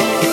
Oh,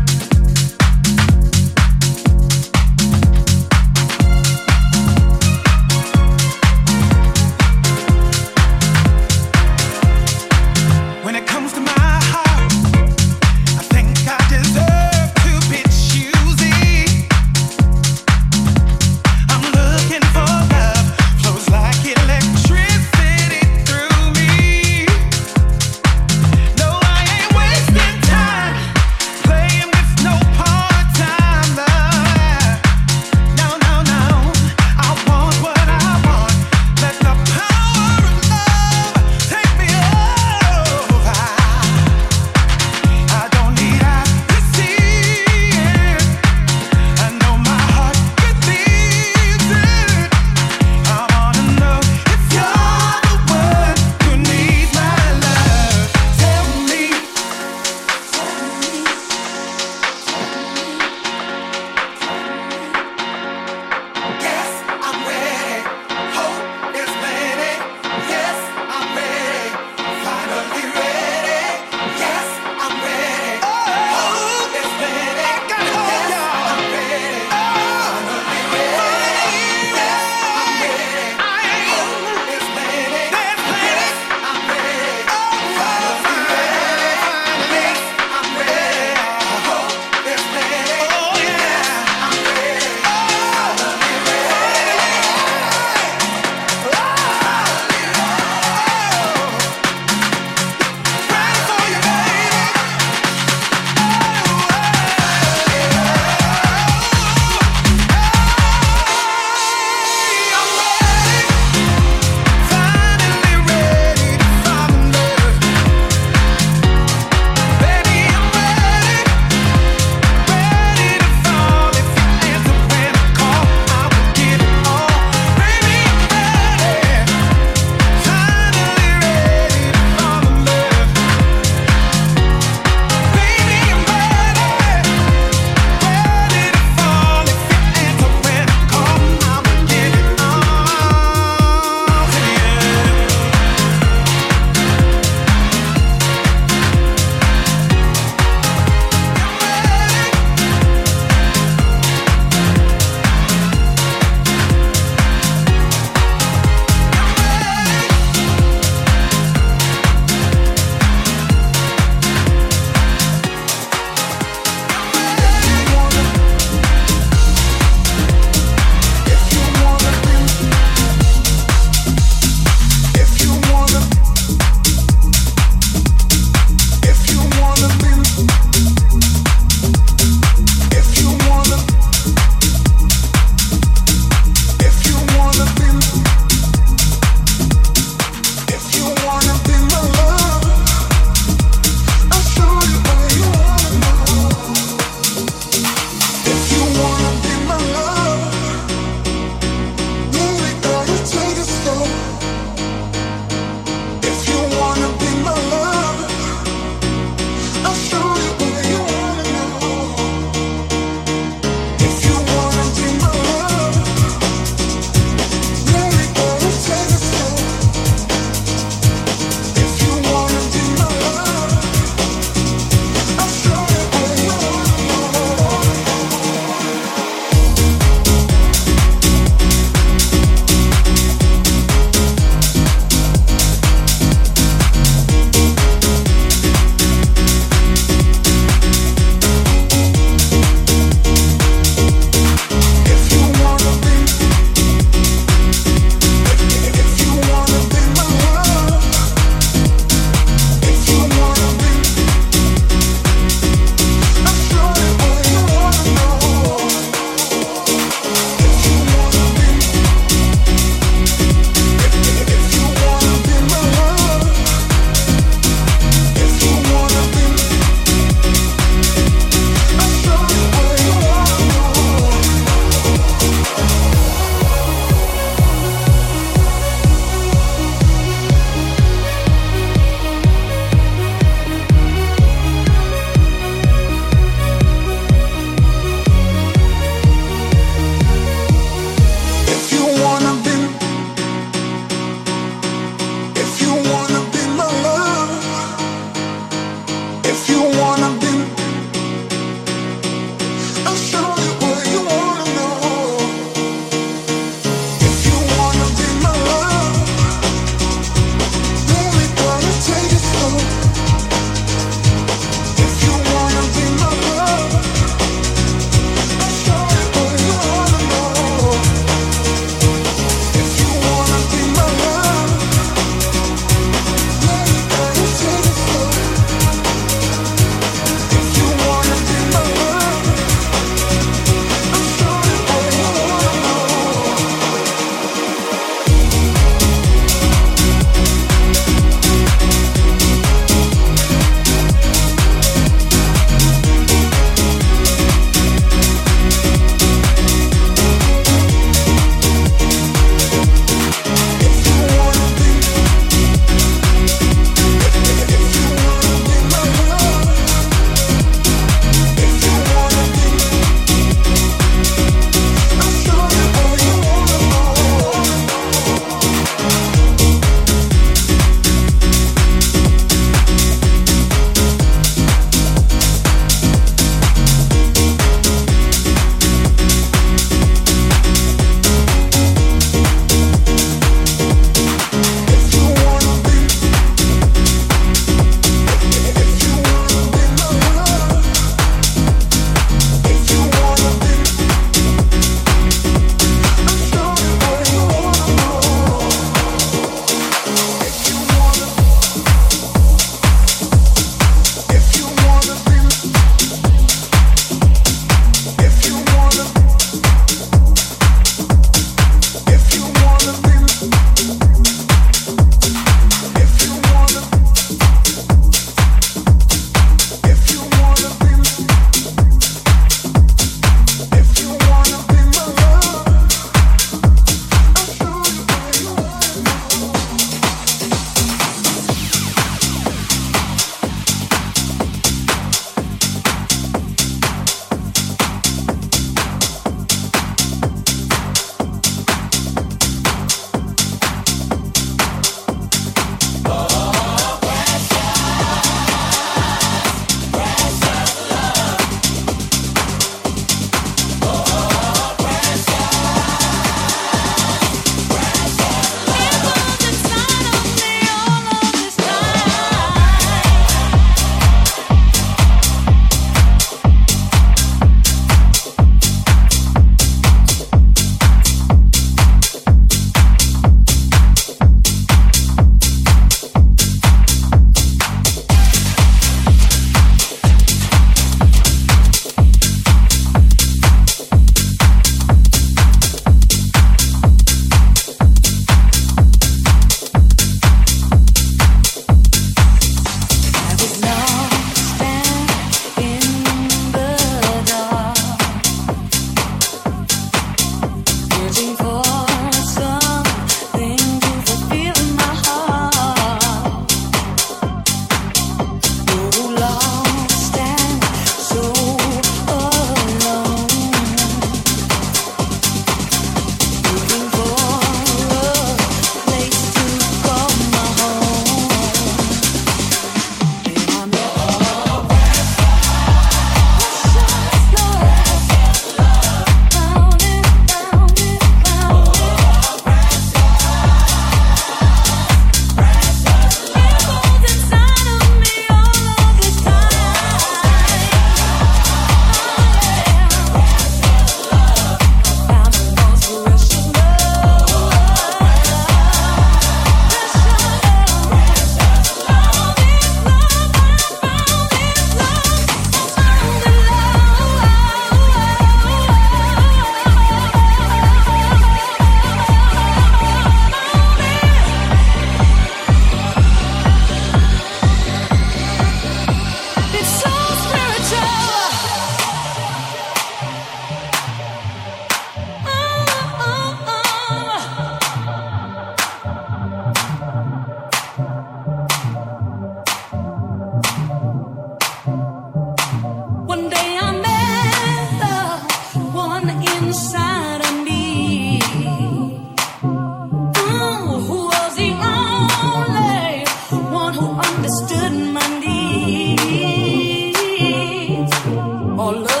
all love.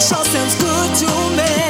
Music is good to Yeah.